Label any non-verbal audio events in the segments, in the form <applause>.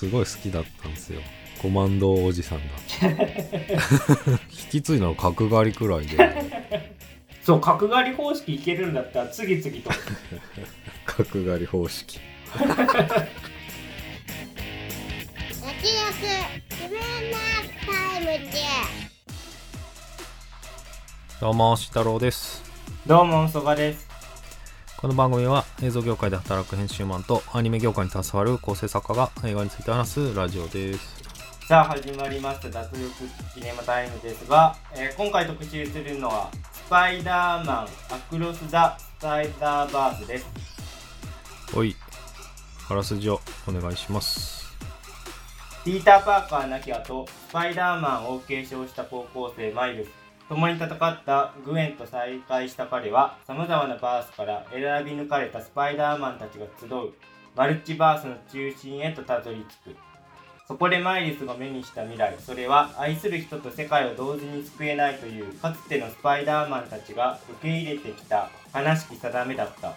すごい好きだったんですよ。コマンドおじさんが引き継いだの角刈りくらいで。そう角刈り方式いけるんだったら次々と。<laughs> 角刈り方式。どうもし太郎です。どうもそばですこの番組は映像業界で働く編集マンとアニメ業界に携わる構成作家が映画について話すラジオです。さあ始まりました。脱力キネマタイムですが、えー今回特集するのはスパイダーマンアクロス・ザ・スパイダーバースです。おいあらすじをお願いします。ピーター・パーカー亡き後スパイダーマンを継承した高校生マイルス共に戦ったグエンと再会した彼は様々なバースから選び抜かれたスパイダーマンたちが集うマルチバースの中心へとたどり着く。そこでマイリスが目にした未来それは愛する人と世界を同時に救えないというかつてのスパイダーマンたちが受け入れてきた悲しき定めだった。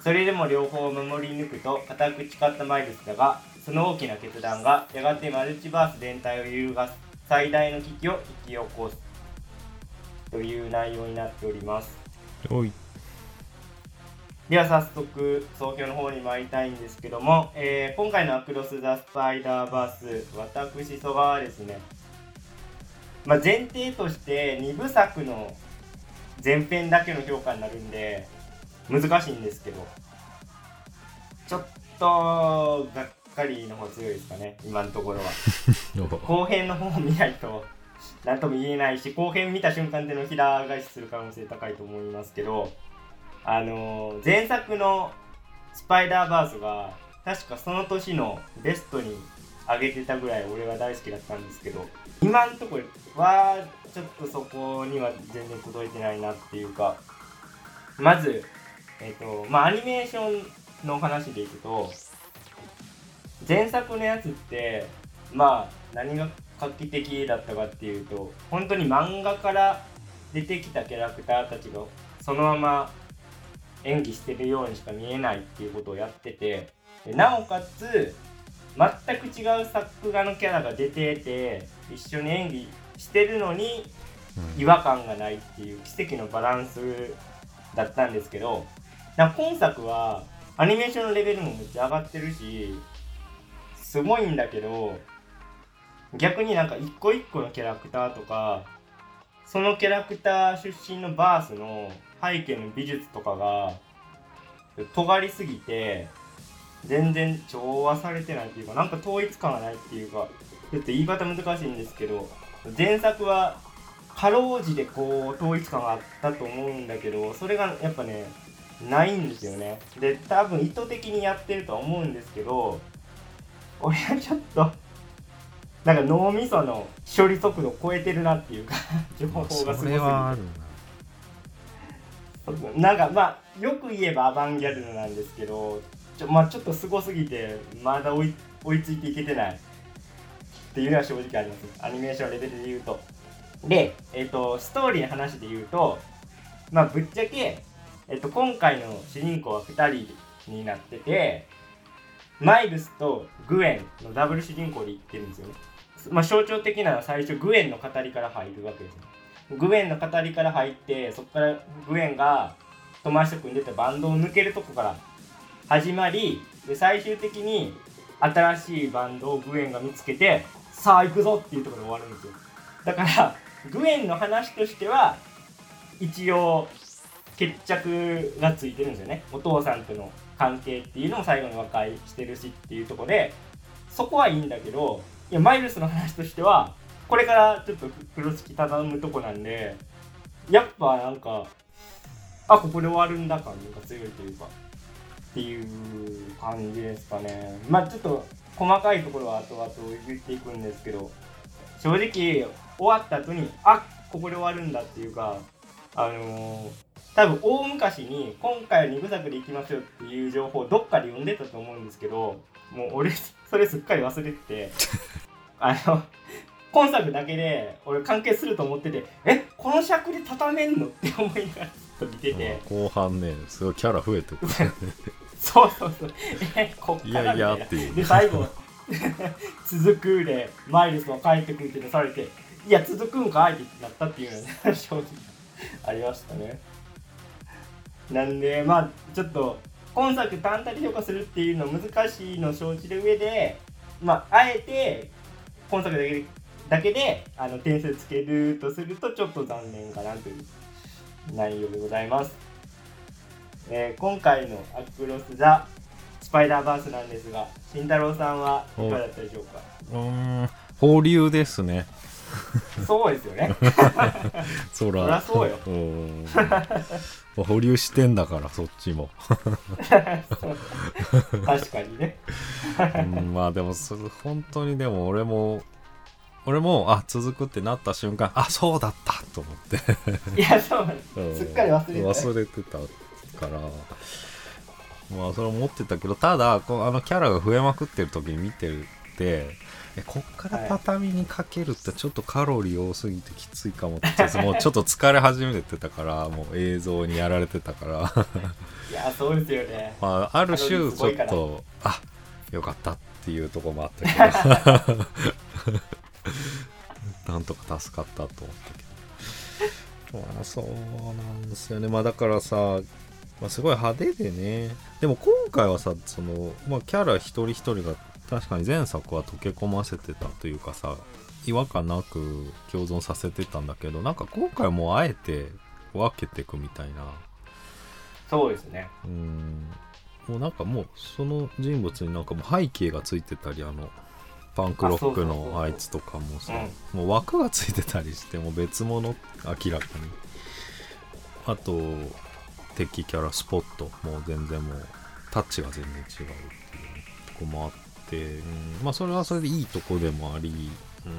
それでも両方を守り抜くと固く誓ったマイルスだがその大きな決断がやがてマルチバース全体を揺るがす最大の危機を引き起こす。という内容になっております。では早速総評の方に参りたいんですけども、えー今回の「アクロス・ザ・スパイダーバース」私曽我はですね、まあ、前提として2部作の前編だけの評価になるんで難しいんですけどちょっとがっかりの方が強いですかね今のところは。<laughs> 後編の方を見ないと何とも言えないし後編見た瞬間でのひら返しする可能性高いと思いますけどあのー前作の「スパイダーバース」が確かその年のベストに上げてたぐらい俺は大好きだったんですけど今のとこはちょっとそこには全然届いてないなっていうかまずえっ、とまあアニメーションの話でいくと前作のやつってまあ何が画期的だったかっていうと本当に漫画から出てきたキャラクターたちがそのまま演技してるようにしか見えないっていうことをやっててでなおかつ全く違う作画のキャラが出てて一緒に演技してるのに違和感がないっていう奇跡のバランスだったんですけど今作はアニメーションのレベルもめっちゃ上がってるしすごいんだけど逆になんか一個一個のキャラクターとかそのキャラクター出身のバースの背景の美術とかが尖りすぎて全然調和されてないっていうかなんか統一感がないっていうかちょっと言い方難しいんですけど前作はかろうじてこう統一感があったと思うんだけどそれがやっぱねないんですよね。で多分意図的にやってるとは思うんですけど俺はちょっとなんか脳みその処理速度を超えてるなっていうか <laughs> 情報がすごすぎてな。んかまあよく言えばアバンギャルドなんですけどちょ,、まあ、ちょっとすごすぎてまだ追い追いついていけてない。っていうのは正直あります。アニメーションレベルで言うと。で、えっとストーリーの話で言うとまあぶっちゃけ、えっと今回の主人公は2人になっててマイルスとグエンのダブル主人公で言ってるんですよねまあ象徴的なのは最初グエンの語りから入るわけですね。グエンの語りから入ってそこからグエンが友達と組んでたバンドを抜けるとこから始まりで最終的に新しいバンドをグエンが見つけてさあ行くぞっていうところで終わるんですよ。だからグエンの話としては一応決着がついてるんですよね。お父さんとの関係っていうのも最後に和解してるしっていうとこでそこはいいんだけどいやマイルスの話としてはこれからちょっと風呂敷畳むとこなんでやっぱなんかあここで終わるんだ感が強いというかっていう感じですかね。まあちょっと細かいところは後々言っていくんですけど正直終わった後にあここで終わるんだっていうかあのー多分大昔に今回は2部作でいきますよっていう情報をどっかで読んでたと思うんですけどもう俺それすっかり忘れてて <laughs> あの今作だけで俺関係すると思っててえこの尺で畳めんのって思いながらずっと見てて、後半ねすごいキャラ増えてく。る <laughs> そうそうそう。えこっからいやいやっていう。で最後 <laughs> 続くでマイルスは帰ってくるって出されていや続くんかいってなったっていうのが <laughs> 正直ありましたね。なんでまあちょっと今作単体で評価するっていうの難しいのを承知で上でまああえて今作だけでだけであの点数つけるとするとちょっと残念かなという内容でございます、えー今回のアクロス・ザ・スパイダーバースなんですが慎太郎さんはいかがだったでしょうか？うーん保留ですね。そうですよね。<laughs> <laughs> そら。そうよ。ん保留してんだからそっちも。確かにね。うんまあでもそれ本当にでも俺も俺もあ続くってなった瞬間あそうだったと思って。いやそうなんです。うん。すっかり忘れてた。忘れてたから。まあそれ思ってたけどただこうあのキャラが増えまくってる時に見てるってえこっから畳にかけるってちょっとカロリー多すぎてきついかもってもうちょっと疲れ始めてたからもう映像にやられてたから。いやそうですよね。まあある種ちょっとあよかったっていうところもあったけど。<laughs> なんとか助かったと思ったけど。まあそうなんですよね。まあだからさ、まあ、すごい派手でね。でも今回はさその、まあ、キャラ一人一人が確かに前作は溶け込ませてたというかさ違和感なく共存させてたんだけどなんか今回もうあえて分けていくみたいな。そうですね。うん。もうなんかもうその人物になんかもう背景がついてたりあのパンクロックのあいつとかもさもう枠がついてたりしてもう別物明らかに。あと敵キャラスポットもう全然もうタッチが全然違うっていうとこもあって、うん、まあそれはそれでいいとこでもあり、うん、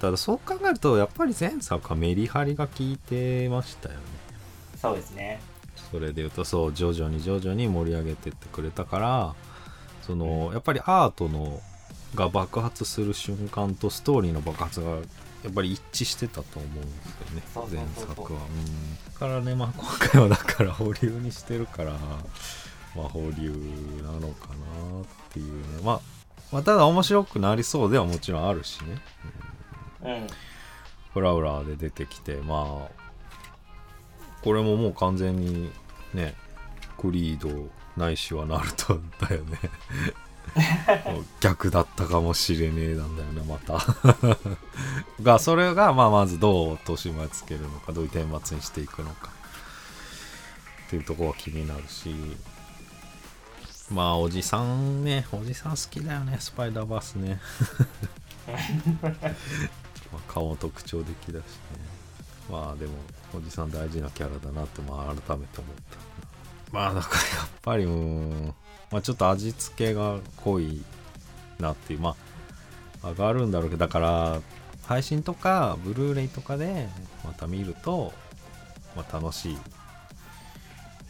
ただそう考えるとやっぱり前作はメリハリが効いてましたよね。そうですね。それで言うとそう徐々に徐々に盛り上げてってくれたからそのやっぱりアートのが爆発する瞬間とストーリーの爆発がやっぱり一致してたと思うんですよね。前作は。うん。だからねまあ今回はだから保留にしてるからまあ保留なのかなっていうね。まあまあただ面白くなりそうではもちろんあるしね。うん。フラウラーで出てきてまあこれももう完全にねクリードないしはナルトだよね。<laughs> 逆だったかもしれねえなんだよねまた。<laughs> がそれがまあまずどう落とし前つけるのかどういう顛末にしていくのか。っていうところは気になるしまあおじさんね。おじさん好きだよね。スパイダーバースね。<laughs> まあ顔も特徴的だしね。まあでもおじさん大事なキャラだなってまあ改めて思った。まあだからやっぱりうーんまあちょっと味付けが濃いなっていう。まあ上がるんだろうけどだから配信とかブルーレイとかでまた見ると、まあ、楽しい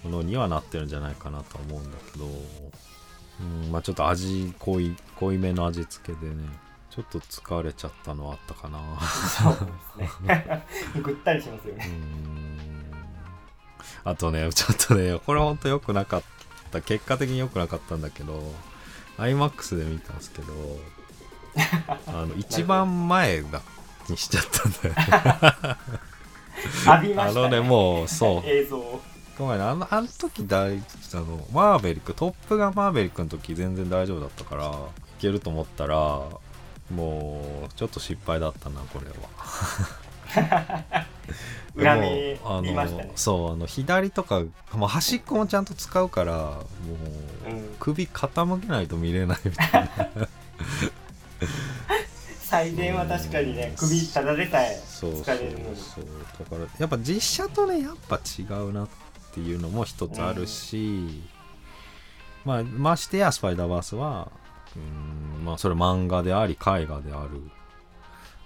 ものにはなってるんじゃないかなと思うんだけどうんまあちょっと味濃い濃いめの味付けでねちょっと疲れちゃったのはあったかな。そうですね。<laughs> ぐったりしますよね。ん。あとねちょっとねこれほんと良くなかった。結果的に良くなかったんだけど iMAX で見たんですけど <laughs> あの一番前だにしちゃったんだよね。<laughs> 浴びましたあのねもうそう。映像をごめんねあのあの時大あのマーベリックトップがマーベリックの時全然大丈夫だったからいけると思ったらもうちょっと失敗だったなこれは。<laughs> 裏目あ見ましたねのそうあの左とかもう端っこもちゃんと使うからもう、うん。首傾けないと見れないみたいな。<laughs> 最善は確かにね首ただでさえそうそう疲れるのに。そうだからやっぱ実写とねやっぱ違うなっていうのも一つあるし、まあましてやスパイダーバースはうんまあそれ漫画であり絵画である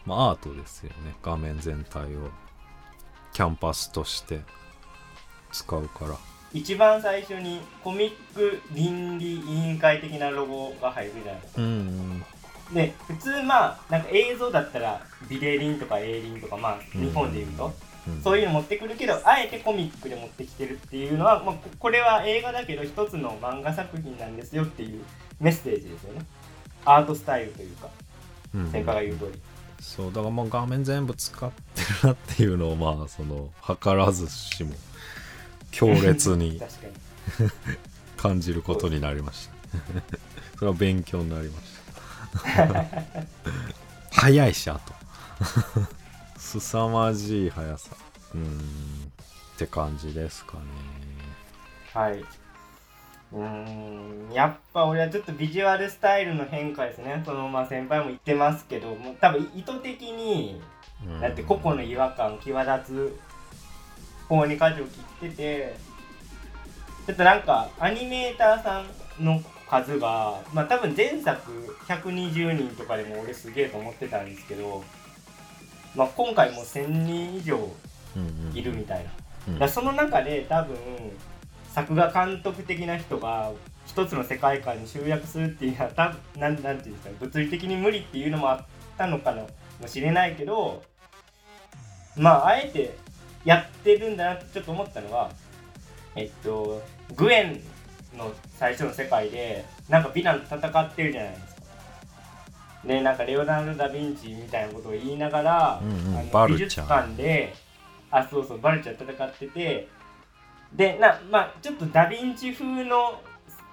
まあアートですよね。画面全体をキャンパスとして使うから。一番最初にコミック倫理委員会的なロゴが入るじゃないですか。うんで普通まあなんか映像だったらビデリンとかエイリンとかまあうん日本で言うと、うんそういうの持ってくるけどあえてコミックで持ってきてるっていうのは、まあ、ここれは映画だけど一つの漫画作品なんですよっていうメッセージですよね。アートスタイルというかうん。先輩が言う通り、そうだからもう画面全部使ってるなっていうのをまあその図らずしも強烈に。<laughs> <laughs> 感じることになりました。<laughs> それは勉強になりました。早いしあと凄まじい速さ。うん。って感じですかね。はい。うーん、やっぱ俺はちょっとビジュアルスタイルの変化ですね。そのまあ先輩も言ってますけど、もう多分意図的に、うん。だって個々の違和感際立つ方に舵を切ってて、ちょっとなんかアニメーターさんの数が、まあ多分前作120人とかでも俺すげえと思ってたんですけど、まあ今回もう1000人以上うんうん。いるみたいな。うん。だからその中で多分作画監督的な人が一つの世界観に集約するっていうのは多分なんなんていうんですかね物理的に無理っていうのもあったのかもしれないけどまああえてやってるんだなってちょっと思ったのはえっとグエンの最初の世界でなんかヴィランと戦ってるじゃないでなんかレオナルド・ダ・ヴィンチみたいなことを言いながら、うんうんあの美術館であそうそうバルチャー戦っててでなまあちょっとダ・ヴィンチ風の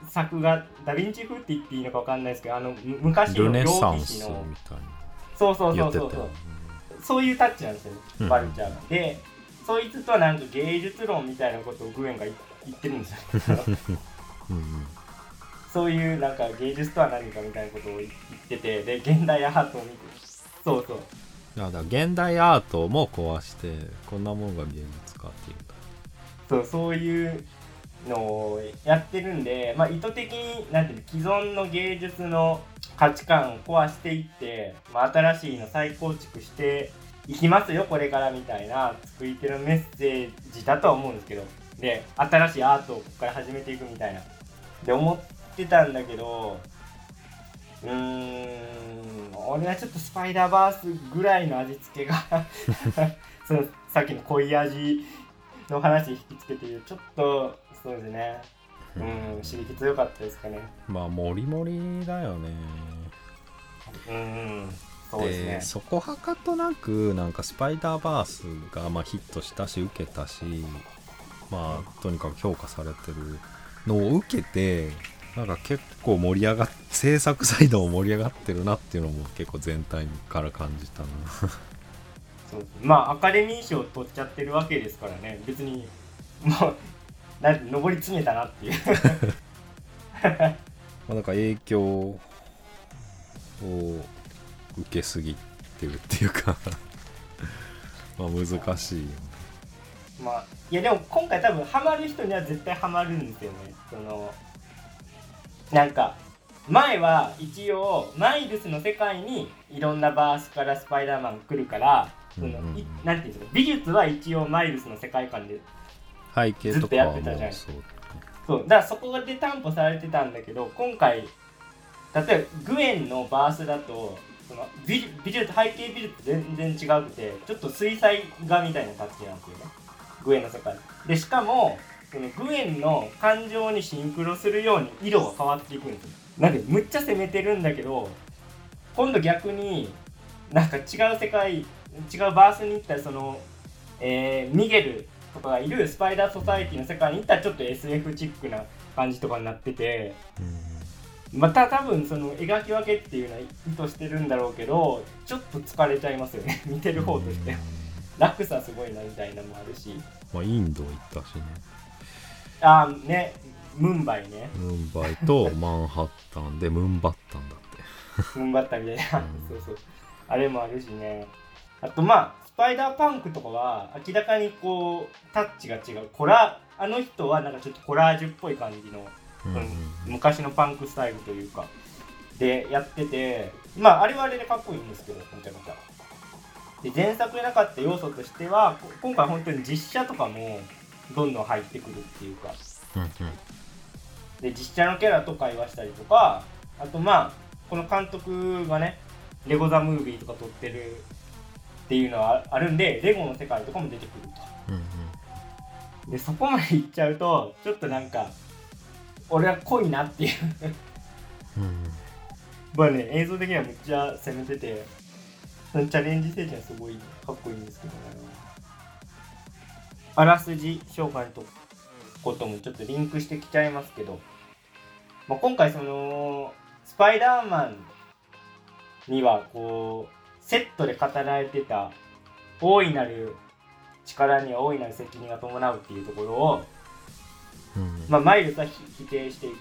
作画ダ・ヴィンチ風って言っていいのかわかんないですけどあのむ昔のルネサ容疑ンスみ士のたいな。そうそうそうそうそう。そういうタッチなんですよバルチャーが。でそいつとはなんか芸術論みたいなことをグエンが言言ってるんですよ。<laughs> うんうんそういうなんか芸術とは何かみたいなことを言っててで現代アートを見てそうそう。だから現代アートも壊してこんなもんが芸術かっていうそうそういうのをやってるんで、まあ、意図的になんていうの既存の芸術の価値観を壊していって、まあ、新しいの再構築していきますよこれからみたいな作り手のメッセージだとは思うんですけど。で新しいアートをここから始めていくみたいな。で思ってたんだけどうーん俺はちょっとスパイダーバースぐらいの味付けが <laughs> そのさっきの濃い味の話引きつけて言うちょっとそうですね。うん刺激強かったですかね。まあモリモリだよね。うんそうですね。そこはかとなくなんかスパイダーバースがまあヒットしたし受けたしまあとにかく評価されてるのを受けてなんか結構盛り上がっ制作サイドも盛り上がってるなっていうのも結構全体から感じたな。そうまあアカデミー賞取っちゃってるわけですからね。別にもうな上り詰めたなっていう。<laughs> まあなんか影響を受けすぎてるっていうか <laughs> まあ難しいよね。まあいやでも今回多分ハマる人には絶対ハマるんですよね。そのなんか前は一応マイルスの世界にいろんなバースからスパイダーマンが来るからその、うんうんていうんですか美術は一応マイルスの世界観で背景とかはもうそうそう。だからそこで担保されてたんだけど今回例えばグエンのバースだとその美美術背景美術全然違くてちょっと水彩画みたいなタッチなんですよね。グエンの世界。でしかもそのグエンの感情にシンクロするように色が変わっていくんですよ。なんでむっちゃ攻めてるんだけど今度逆になんか違う世界違うバースに行ったらその、えーミゲルとかがいるスパイダーソサイティの世界に行ったらちょっと SF チックな感じとかになっててうん。また多分その描き分けっていうのは意図してるんだろうけどちょっと疲れちゃいますよね。<laughs> 見てる方として。落差すごいなみたいなのもあるし。まあインド行ったしねああね。ムンバイね。ムンバイとマンハッタンでムンバッタンだって。ムンバッタみたいな、うん。そうそう。あれもあるしね。あとまあスパイダーパンクとかは明らかにこうタッチが違う。コラあの人はなんかちょっとコラージュっぽい感じのうんうん。昔のパンクスタイルというか。でやってて。まああれはあれでかっこいいんですけどめちゃめちゃ。で前作でなかった要素としてはこ今回本当に実写とかもどんどん入ってくるっていうか。うんうん。で実写のキャラと会話したりとかあとまあこの監督がねレゴ・ザ・ムービーとか撮ってるっっていうのはあるんでレゴの世界とかも出てくるうんうん。とでそこまで行っちゃうとちょっとなんか俺は濃いなっていう。うんまあね映像的にはめっちゃ攻めててチャレンジ精神はすごいかっこいいんですけどねあらすじ紹介とこともちょっとリンクしてきちゃいますけど、まあ、今回そのスパイダーマンにはこうセットで語られてた大いなる力には大いなる責任が伴うっていうところを、うん。まあ、マイルズは否否定している。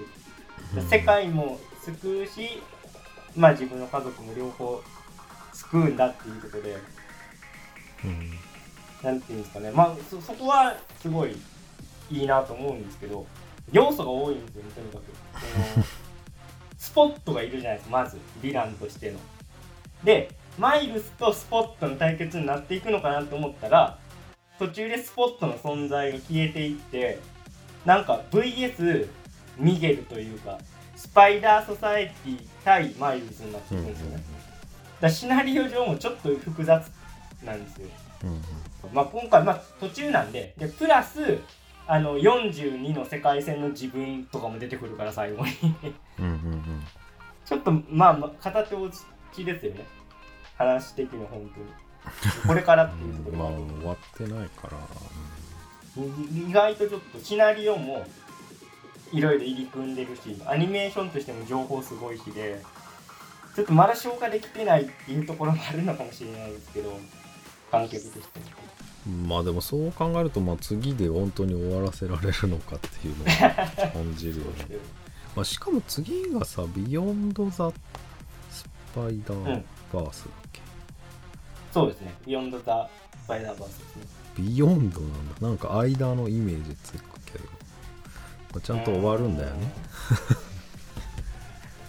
うん。世界も救うし、まあ自分の家族も両方救うんだっていうことで、うんなんていうんですかね、まあそそこはすごいいいなと思うんですけど、要素が多いんですよね、とにかく。その <laughs> スポットがいるじゃないですか、まず、ヴィランとしての。で、マイルスとスポットの対決になっていくのかなと思ったら、途中でスポットの存在が消えていって、なんか VS ミゲルというか、スパイダーソサエティ対マイルスになってうんいくんですよね。だシナリオ上もちょっと複雑なんですよ。うんまあ、今回、まあ、途中なんででプラスあの42の世界線の自分とかも出てくるから最後に。うんうんちょっとまあ、まあ、片手落ちですよね。話的に本当に。これからっていうとこうん <laughs> まあろが終わってないから。い意外とちょっとシナリオもいろいろ入り組んでるしアニメーションとしても情報すごいしでちょっとまだ消化できてないっていうところもあるのかもしれないですけど観客としてまあでもそう考えるとまあ次で本当に終わらせられるのかっていうのを感じるよね <laughs> まあ、しかも次がさ、ビヨンド・ザ・スパイダーバースだっけ、そうですね。ビヨンド・ザ・スパイダーバースですね。ビヨンドなんだ。なんか間のイメージつくけど、まあ、ちゃんと終わるんだよね。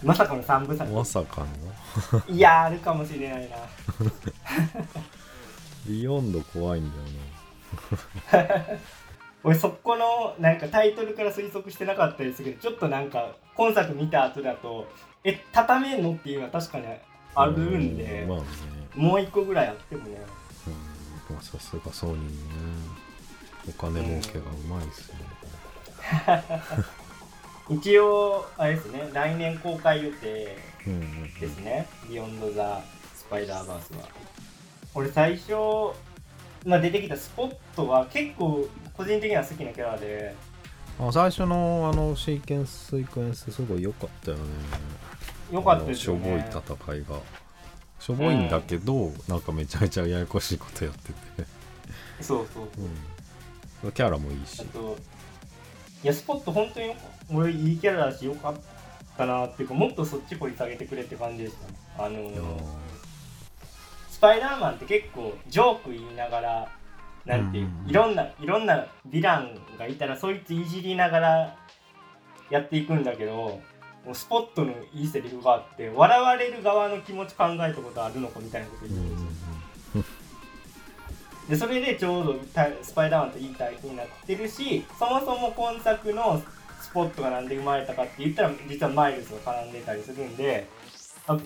うん。まさかの3部作。まさかの。いやー、あるかもしれないな。<laughs> ビヨンド怖いんだよ <laughs> 俺、そこの、なんかタイトルから推測してなかったですけど、ちょっとなんか、今作見た後だと、え、畳めんのっていうのは確かにな。あるんでう、まあね。もう一個ぐらいあってもね。うん、まあさすがソニーね。お金儲けがうまいっすね。<laughs> 一応、あれですね、来年公開予定うんうんですね。ビヨンド・ザ・スパイダーバースは。俺、最初、まあ、出てきたスポットは結構、個人的には好きなキャラで、あ最初のあのシーケンスシークエンスすごい良かったよね。よかったですよあのしょぼいね。戦いが。しょぼいんだけど、なんかめちゃめちゃややこしいことやってて。そうそうそう。うん、キャラもいいしいや、スポット本当によ俺いいキャラだし、よかったなっていうか、もっとそっち掘り下げてくれって感じでしたね。あのースパイダーマンって結構ジョーク言いながら、なんていう、うんいろんな、いろんなヴィランがいたら、そいついじりながらやっていくんだけど、もうスポットのいいセリフがあって、笑われる側の気持ち考えたことあるのかみたいなことうん言うんですよ。でそれでちょうどたスパイダーマンといい対比になってるしそもそも今作のスポットがなんで生まれたかって言ったら実はマイルズが絡んでたりするんであ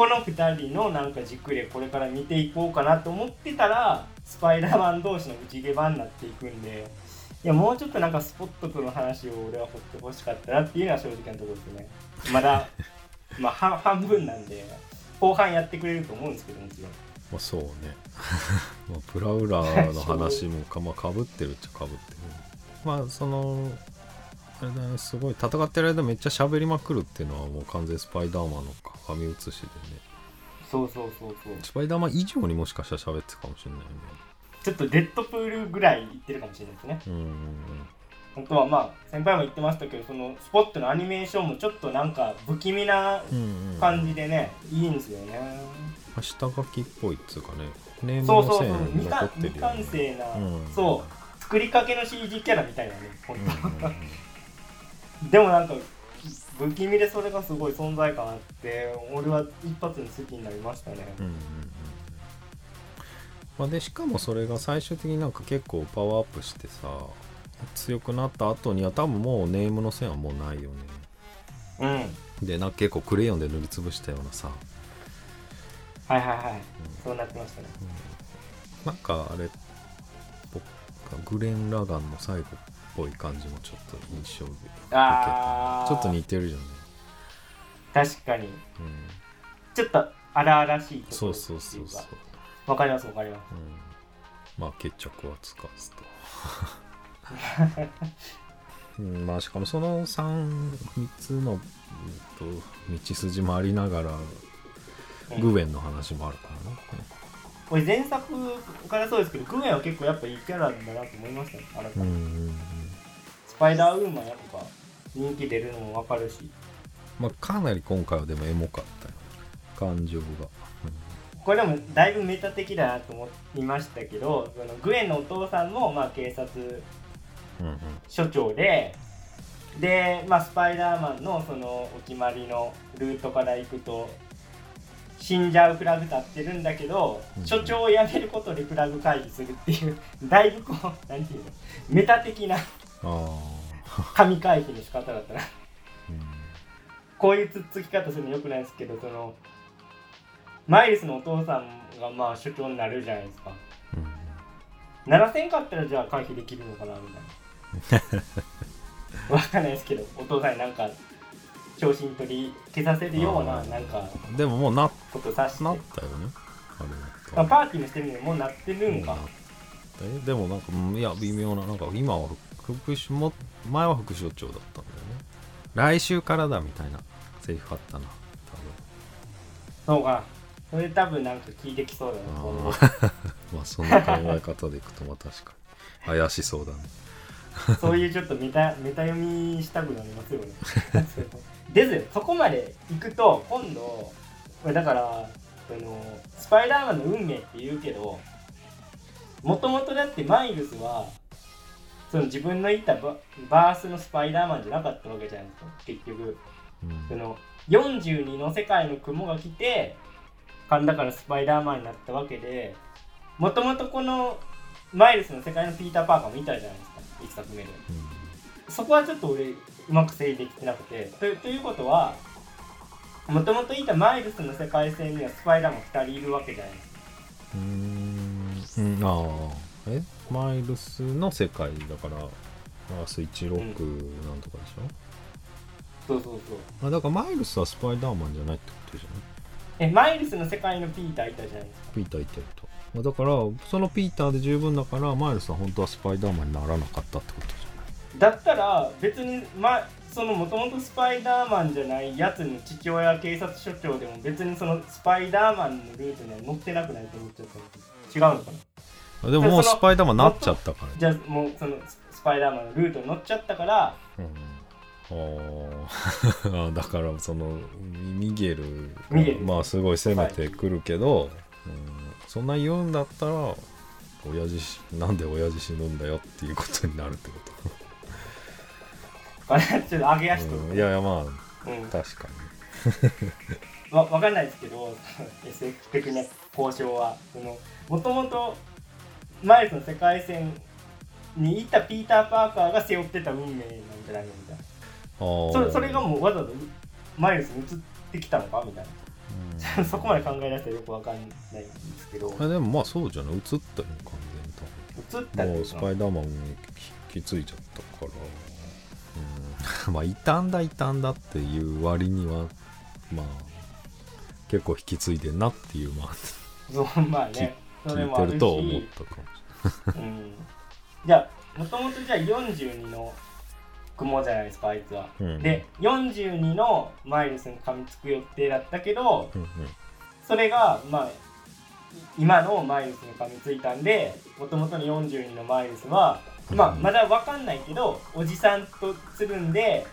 この2人のなんか軸でこれから見ていこうかなと思ってたらスパイダーマン同士の内毛場になっていくんでいやもうちょっとなんかスポットとの話を俺は掘ってほしかったなっていうのは正直なところですねまだ <laughs> まあ半半分なんで後半やってくれると思うんですけどもちろんまあそうね。<laughs> まあプラウラーの話もか、まあ、かぶってるっちゃかぶってる。まあその、あれだね、すごい戦ってる間めっちゃ喋りまくるっていうのはもう完全スパイダーマンの鏡写しでね。そうそうそうそうスパイダーマン以上にもしかしたら喋ってたかもしれないよね。ちょっとデッドプールぐらい言ってるかもしれないですね。うんうんうん。本当はまあ先輩も言ってましたけどそのスポットのアニメーションもちょっとなんか不気味なうんうん、感じでね、いいんですよね。下書きっぽいっつうかね。ネームそうそうそうの線未完残ってるよ未完ね。成な、うんそう作りかけの CG キャラみたいなね本うんでもなんか不気味でそれがすごい存在感あって俺は一発に好きになりましたね。うんうんうん。まあ、でしかもそれが最終的になんか結構パワーアップしてさ強くなった後には多分もうネームの線はもうないよね。うん。でなんか結構クレヨンで塗りつぶしたようなさ。はいはいはい。そうなってましたね。なんかあれ僕グレン・ラガンの最後っぽい感じもちょっと印象でああちょっと似てるよね、確かに。うん、ちょっと荒々しいそうそうそうそう。わかりますわかります。うん、まあ決着はつかずと、<laughs> うん、まあしかもその 3, 3つの、うんと道筋もありながらうんグウェンの話もあるからね、これ前作からそうですけどグウェンは結構やっぱいいキャラだなと思いましたねあれうんうんうん。スパイダーウーマンやっぱ人気出るのもわかるし。まあかなり今回はでもエモかったよ。感情が、これでもだいぶメタ的だなと思いましたけどそのグエンのお父さんもまあ警察うん、うんうん署長でで、まあ、スパイダーマンのそのお決まりのルートから行くと死んじゃうフラグ立ってるんだけど、うん。署長を辞めることでフラグ回避するっていうだいぶこう何ていうのメタ的な神回避の仕方だったな。うん。こういうつっつき方するのよくないですけどそのマイルスのお父さんがまあ署長になるじゃないですか。うん。ならせんかったらじゃあ回避できるのかなみたいな。<laughs> わかんないですけどお父さんになんか昇進取り消させるようななんかでももうなことさして。なったよねあれまあ、パーティーのしてるのにもうなってるんか、もうなったよ。でもなんかうんいや微妙ななんか今は副署も前は副署長だったんだよね。来週からだみたいなセリフあったなそうか。それ多分なんか聞いてきそうだなあー。<laughs> まあそんな考え方でいくとまあ確かに怪しそうだね。そういうちょっとメタメタ読みしたくなりますよね。<laughs> ですよそこまで行くと今度これだからそのスパイダーマンの運命って言うけどもともとだってマイルスはその自分の言ったババースのスパイダーマンじゃなかったわけじゃないですか結局。うん。その42の世界の雲が来て神田からスパイダーマンになったわけでもともとこのマイルスの世界のピーター・パーカーもいたじゃないですか1作目で。そこはちょっと俺うまく整理できてなくて。とということはもともといたマイルスの世界線にはスパイダーマン2人いるわけじゃないですか。うーん。うん。ああえ？マイルスの世界だからアース16なんとかでしょ、そうそうそう。あだからマイルスはスパイダーマンじゃないってことじゃない？えマイルスの世界のピーターいたじゃないですか？ピーターいたいたまあだからそのピーターで十分だからマイルスは本当はスパイダーマンにならなかったってことじだったら別にまそのもともとスパイダーマンじゃないやつの父親警察署長でも別にそのスパイダーマンのルートには乗ってなくないと思っちゃった違うのかな？ゃないでももうスパイダーマンになっちゃったから。じゃあもうそのススパイダーマンのルートに乗っちゃったから。うん。あー。<laughs> だからそのミゲル。ミゲル。まあすごい攻めてくるけど、うん、そんな言うんだったら親父しなんで親父死ぬんだよっていうことになるってこ <laughs> あれちょっと上げと、足と、うん、いやいやまあうん。確かわわかんないですけど <laughs> SF 的な交渉は。もともとマイルスの世界線にいたピーター・パーカーが背負ってた運命なんじゃないのみたいな。それそれがもうわざわざマイルスに移ってきたのかみたいな。<laughs> そこまで考え出したらよくわかんないんですけど。でもまあそうじゃない？映ったよ完全に移ったっていうスパイダーマンに引き継いじゃったから、うん、<laughs> まあ傷んだ傷んだっていう割にはまあ結構引き継いでんなっていうまあ。<laughs> そうまあね聞いてると思ったかもしうん、じゃあもともとじゃあ42の雲じゃないですかあいつは、うん、で42のマイルスに噛みつく予定だったけどうんうん。それがまあい今のマイルスに噛みついたんでもともとの42のマイルスは、まあうん。まだわかんないけどおじさんとつるんで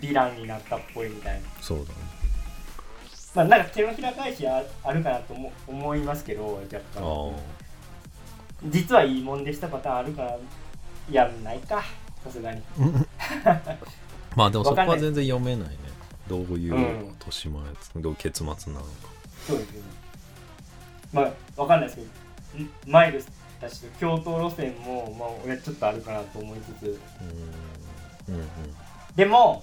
ヴィランになったっぽいみたいな。そうだねまあなんか手のひら返しああるかなと思思いますけど若あ干。あ実はいいもんでしたパターンあるからやんないかさすがに。<laughs> まあでもそこはい。全然読めないね。どういううん。落とし前つ、どう結末なのか。そうですよね。まあわかんないですけどんマイルスたちと京都路線もまあ俺ちょっとあるかなと思いつつ。うん。うんうん。でも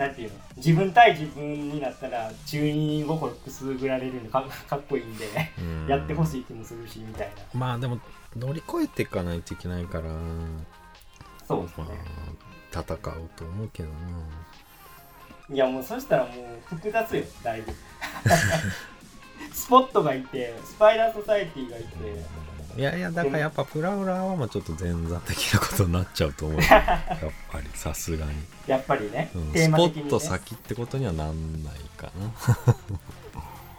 なんていうの？自分対自分になったら中二心くすぐられるんでか <laughs> かっこいいんでうん。やってほしい気もするしみたいな。まあでも乗り越えていかないといけないから。まそうですね。あ戦うと思うけどな。いやもうそしたらもう複雑よだいぶ。<laughs> スポットがいてスパイダーソサエティがいていやいやだからやっぱプラウラーはまあちょっと前座的なことになっちゃうと思うよ。<laughs> やっぱりさすがに、やっぱりね、うん。テースポット先ってことにはなんないかな。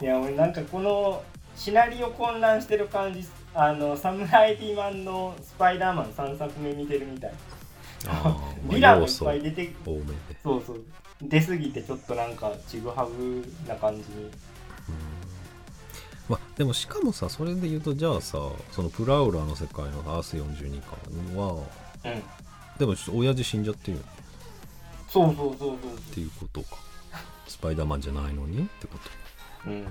<laughs> いや俺なんかこのシナリオ混乱してる感じあのサムライティマンのスパイダーマン3作目見てるみたい。<laughs> ヴィランがいっ要素多めでぱい出てそうそう。出すぎてちょっとなんかちぐはぐな感じにまあ、でもしかもさそれで言うとじゃあさそのプラウラーの世界のアース42かはうん。でもちょっと親父死んじゃってるよね。そうそうそうっていうことか。スパイダーマンじゃないのにってこと。そううん。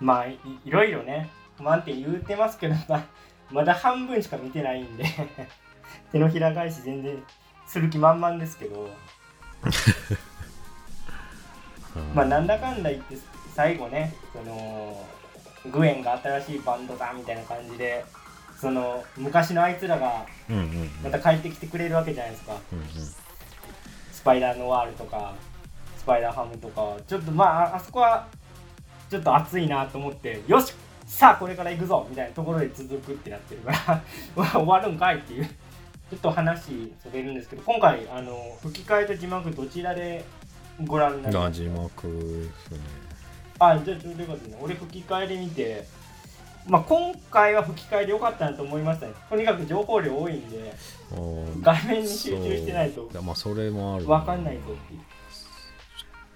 まあいいろいろね。不満点言うてますけど、まあ、まだ半分しか見てないんで <laughs> 手のひら返し全然する気満々ですけど。<laughs> まあなんだかんだ言って最後ねそのグエンが新しいバンドだみたいな感じでその昔のあいつらがまた帰ってきてくれるわけじゃないですか、うんうん。スパイダーノワールとかスパイダーハムとかちょっとまあああそこはちょっと熱いなと思ってよしさあこれから行くぞみたいなところで続くってなってるから <laughs> 終わるんかいっていうちょっと話それるんですけど今回あの吹き替えと字幕どちらでご覧になりまがした字幕ですねあじゃあちょうどよかったね俺吹き替えで見てまあ今回は吹き替えでよかったなと思いましたね。とにかく情報量多いんで画面に集中してないとまあそれもある分かんないぞっていう。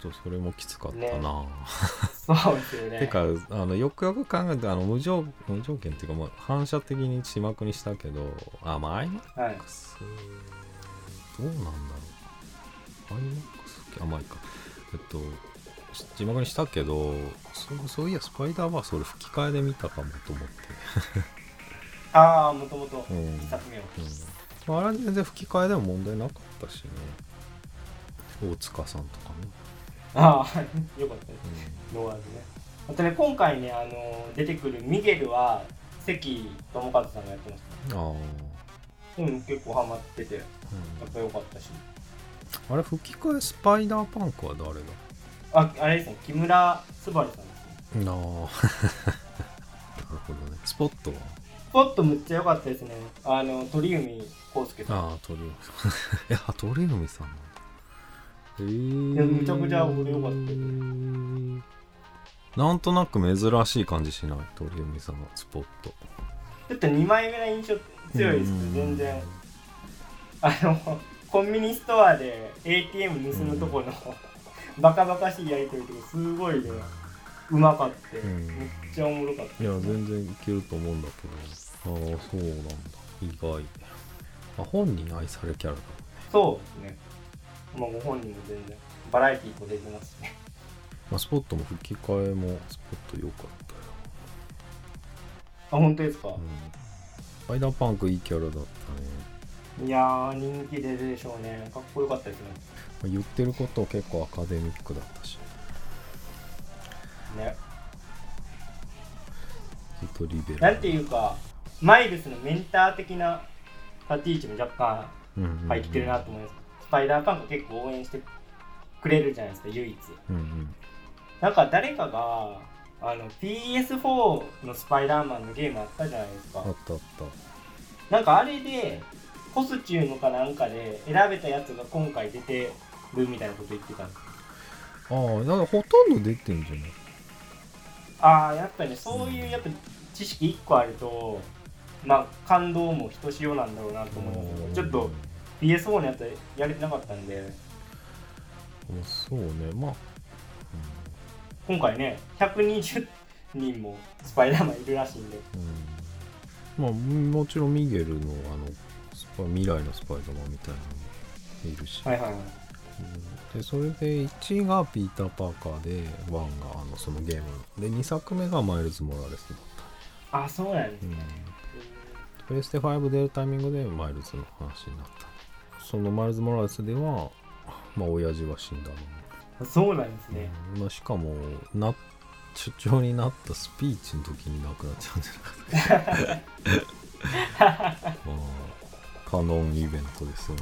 ちょっとそれもきつかったね。な、<laughs> そうですよね。てかあのよくよく考えてあの無条無条件っていうか、まあ、反射的に字幕にしたけどあまあ IMAX はい。どうなんだろう。IMAX あまあいいか。えっと字幕にしたけどそうそういやスパイダーバース俺吹き替えで見たかもと思って、<laughs> ああもともとうん。一作目を。うん。まあ、あれは全然吹き替えでも問題なかったしね。大塚さんとかね、ああ <laughs> よかったです。ノーアーズね。あとね今回ねあの出てくるミゲルは関智一さんがやってました。うん、あうん結構ハマっててやあ、っぱ良かったし。うん、あれ吹き替えスパイダーパンクは誰だああれですね木村昴さんですね。<laughs> なるほどね。スポットは？スポットむっちゃ良かったですね。あの鳥海浩介さん。ああ鳥海さん。<laughs> いや鳥海さんなんだ。へえいやめちゃくちゃ俺良かったよなんとなく珍しい感じしない？鳥海さんのスポット。ちょっと2枚目の印象強いですうん全然。あのコンビニストアで ATM 盗むとこのバカバカしいやりとりとかすごいねうまかってうん。めっちゃおもろかった。いや全然いけると思うんだけど。ああそうなんだ。意外。あ本人愛されキャラだそうですね。まあご本人も全然バラエティーと出てますしね。まあ、スポットも吹き替えもスポット良かったよ。あ本当ですか、うん。スパイダーパンクいいキャラだったね。いやー人気出るでしょうね。かっこよかったですね。まあ言ってること結構アカデミックだったし。ね。ずっとリベラル。なんていうかマイルスのメンター的な立ち位置も若干入ってるなと思います、スパイダーパンク結構応援してくれるじゃないですか唯一。うんうん。なんか誰かがあの PS4 のスパイダーマンのゲームあったじゃないですか。あったあった。なんかあれでコスチュームかなんかで選べたやつが今回出てるみたいなこと言ってたんですああだからほとんど出てんじゃない？ああやっぱねそういうやっぱ知識1個あるとまあ感動もひとしおなんだろうなと思いますけどちょっと PS4 のやつやれてなかったんで。うんそうね。まあ、今回ね120人もスパイダーマンいるらしいんで。うん。うん、まあもちろんミゲルのあの未来のスパイダーマンみたいなのもいるし、はいはいはい。うんでそれで1がピーター・パーカーで1があのそのゲームで2作目がマイルズ・モラレスだっあそうなんですた、うん。ね、プレステ5出るタイミングでマイルズの話になった。そのマイルズ・モラレスではまあ親父は死んだの。そうなんですね。うん。まあ、しかもな出張になったスピーチの時に亡くなっちゃうんじゃなかっまあ <laughs> カノンイベントですよ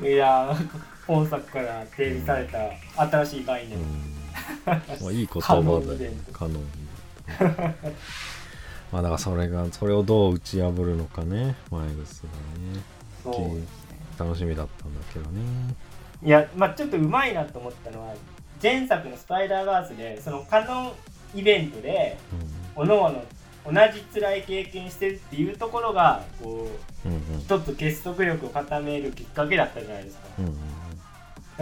ね、いやー、本作から提示された新しい概念。うん。まあ、いい言葉だよイベントカノンイベント。まあだからそれがそれをどう打ち破るのかね。マイルスがね。そうですね。楽しみだったんだけどね。いや、まあちょっとうまいなと思ったのは、前作のスパイダーバースで、そのカノンイベントで、うおのおの同じ辛い経験してるっていうところが、こう、んうんうん一つ結束力を固めるきっかけだったじゃないですか。うんうん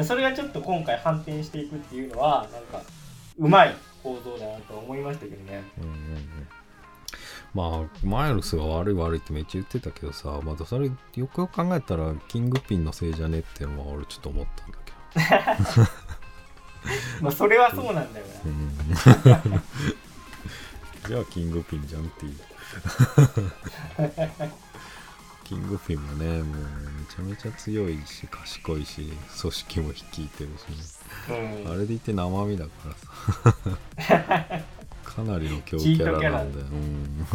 それがちょっと今回反転していくっていうのは、なんか、うまい構造だなと思いましたけどね。うんうんうんまあマイルスが悪い悪いってめっちゃ言ってたけどさまたそれよくよく考えたらキングピンのせいじゃねっていうのは俺ちょっと思ったんだけど <laughs> まあ、それはそうなんだよな。うん <laughs> じゃあキングピンじゃんっていう。キングピンもねもうめちゃめちゃ強いし賢いし組織も率いてるし、うん。あれでいて生身だからさ。かなりの強キャラなんだよ、うん、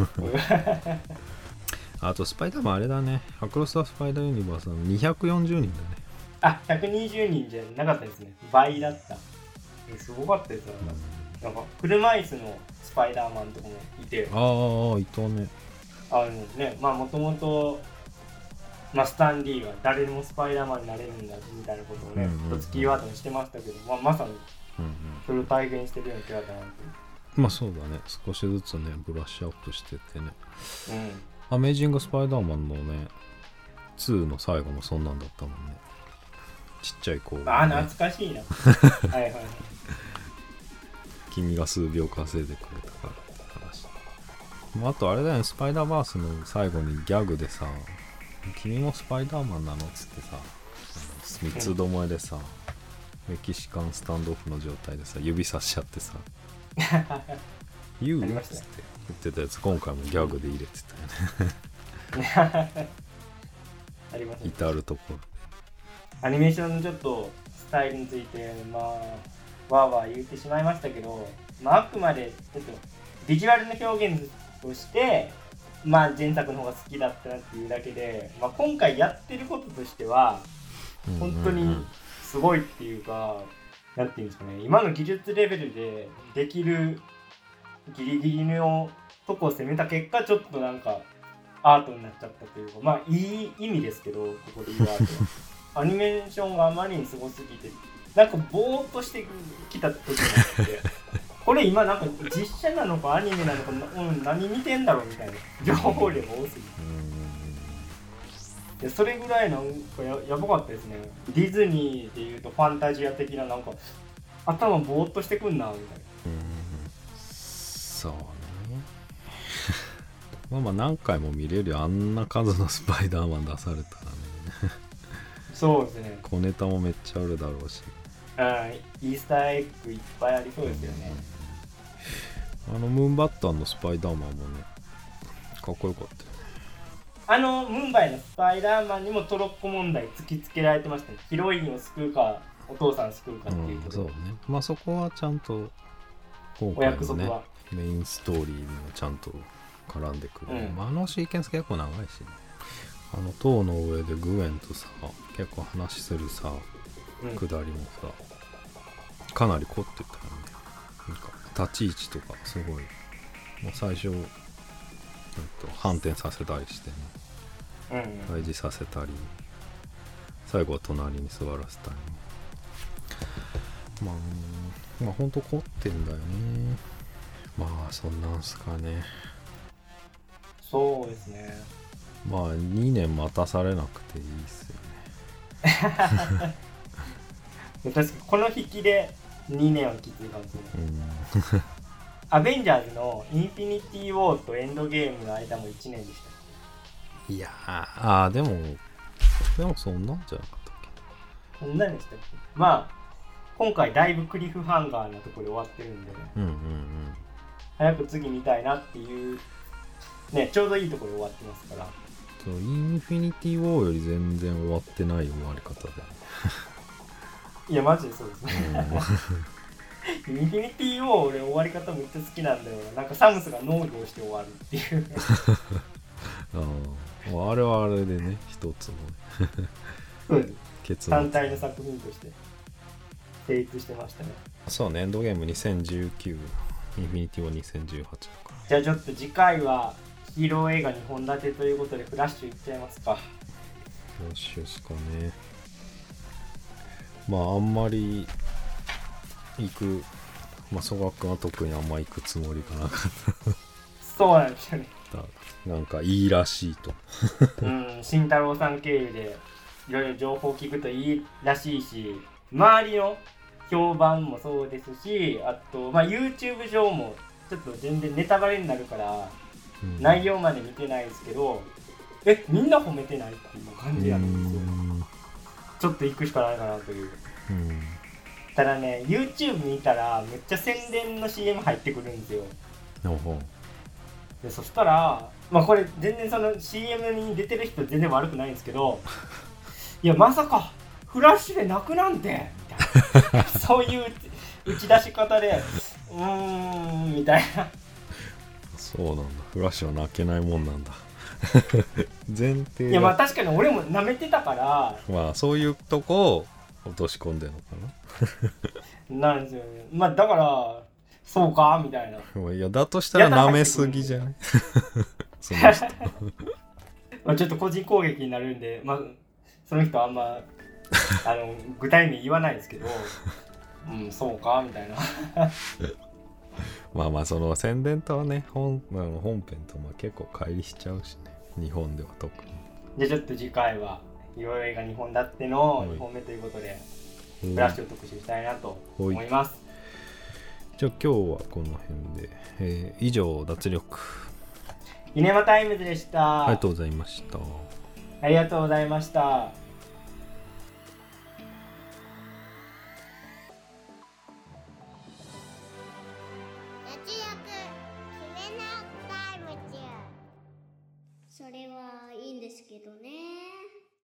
あとスパイダーマンあれだね。アクロス・ザ・スパイダーユニバースの240人だね。あ、120人じゃなかったですね。倍だった。えすごかったですよ。なんか、車椅子のスパイダーマンとかもいて、ああいたねあのね、まあ、もともと、まあ、スタンリーが誰でもスパイダーマンになれるんだみたいなことをね、うんうんうん一つキーワードにしてましたけど、まあ、まさにそれを体現してるようなキャラだなまあそうだね少しずつねブラッシュアップしてってねと。うん。アメージング・スパイダーマンのね2の最後もそんなんだったもんねちっちゃい子があ、ね、懐かしいな。<laughs> はいはいはい。君が数秒稼いでくれたからって話まああとあれだよねスパイダーバースの最後にギャグでさ「君もスパイダーマンなの?」っつってさ三つどもえでさ、メキシカンスタンドオフの状態でさ指さしちゃってさ「<laughs> 言う?」っつって言ってたやつ今回もギャグで入れてたよね <laughs> ありますね。<laughs> 至るところアニメーションのちょっとスタイルについて、まあ、わーわー言ってしまいましたけど、まあ、あくまでちょっとビジュアルの表現として、まあ、前作の方が好きだったなっていうだけで、まあ、今回やってることとしては本当にすごいっていうか、なんていうんですかね今の技術レベルでできるギリギリのとこを攻めた結果ちょっとなんかアートになっちゃったというかまあいい意味ですけどここで言うアートは。<laughs> アニメーションがあまりにすごすぎてなんかぼーっとしてきた時があって <laughs> これ今なんか実写なのかアニメなのかな、うん、何見てんだろうみたいな情報量が多すぎて。でそれぐらいなんかややばかったですね。ディズニーでいうとファンタジア的ななんか頭ぼーっとしてくんなみたいな。そうね。<laughs> まあまあ何回も見れるよ。あんな数のスパイダーマン出されたらね。そうですね。小ネタもめっちゃあるだろうし。うんイースターエッグいっぱいありそうですよね、あのムーンバッタンのスパイダーマンもねかっこよかった。よあのムンバイのスパイダーマンにもトロッコ問題突きつけられてました。ねヒロインを救うかお父さん救うかっていううん、そうね。まあそこはちゃんと今お回のねメインストーリーにもちゃんと絡んでくる、うん。まあ、あのシーケンス結構長いしね。あの塔の上でグエンとさ結構話するさうん。下りもさかなり凝ってたよねなんか立ち位置とかすごいもう最初、うんと、反転させたりしてねうんうん。退治させたり最後は隣に座らせたり。まあうんまあほんと凝ってんだよね。まあそんなんすかね。そうですね。まあ2年待たされなくていいっすよね <laughs> 確かにこの引きで2年はきついかもしれない。うん。アベンジャーズのインフィニティ・ウォーとエンドゲームの間も1年でしたいやーあーでもでもそんなんじゃなかったっけ？そんなんでしたっけまあ今回だいぶクリフハンガーなところで終わってるんで。うんうんうん。早く次見たいなっていうねちょうどいいところで終わってますから。そうインフィニティ・ウォーより全然終わってない終わり方でいやマジでそうですね。インフィニティも俺終わり方めっちゃ好きなんだよな。なんかサムスが農業して終わるっていう。あー。あれはあれでね一つのそうです。結単論体の作品として。成立してましたね。そうねエンドゲーム2019インフィニティも2018だかじゃあちょっと次回はヒーロー映画2本立てということでフラッシュいっちゃいますか。らどうしようっすかねまああんまり行くまあ曽我君は特にあんま行くつもりがなかっそうなんですよね。たなんかいいらしいと。うん慎太郎さん経由でいろいろ情報聞くといいらしいし周りの評判もそうですしあと、まあ、YouTube 上もちょっと全然ネタバレになるからうん。内容まで見てないですけどえみんな褒めてないっていう感じなんですよ。ちょっと行くしかないかなといううん。ただね YouTube 見たらめっちゃ宣伝の CM 入ってくるんですよ。でそしたらまあこれ全然その CM に出てる人全然悪くないんですけど <laughs> いやまさかフラッシュで泣くなんてみたいな。<laughs> そういう打ち出し方でうーんみたいな。そうなんだ。フラッシュは泣けないもんなんだ。<laughs> 前提いやまあが確かに俺も舐めてたから。まあそういうとこを落とし込んでるのかな？んですよね。まあだからそうかみたいな。いやだとしたら舐めすぎじゃない？<laughs> その人。<laughs> まあちょっと個人攻撃になるんでまあその人あんま <laughs> あの具体名言わないですけどうんそうかみたいな。まあまあその宣伝とはね本あの本編とまあ結構乖離しちゃうしね。日本では特に。じゃあちょっと次回はいろいろ映画2本立ってのはい2本目ということで、うんフラッシュを特集したいなと思います。じゃあ今日はこの辺で、えー以上脱力イネマタイムズでした。ありがとうございましたありがとうございました。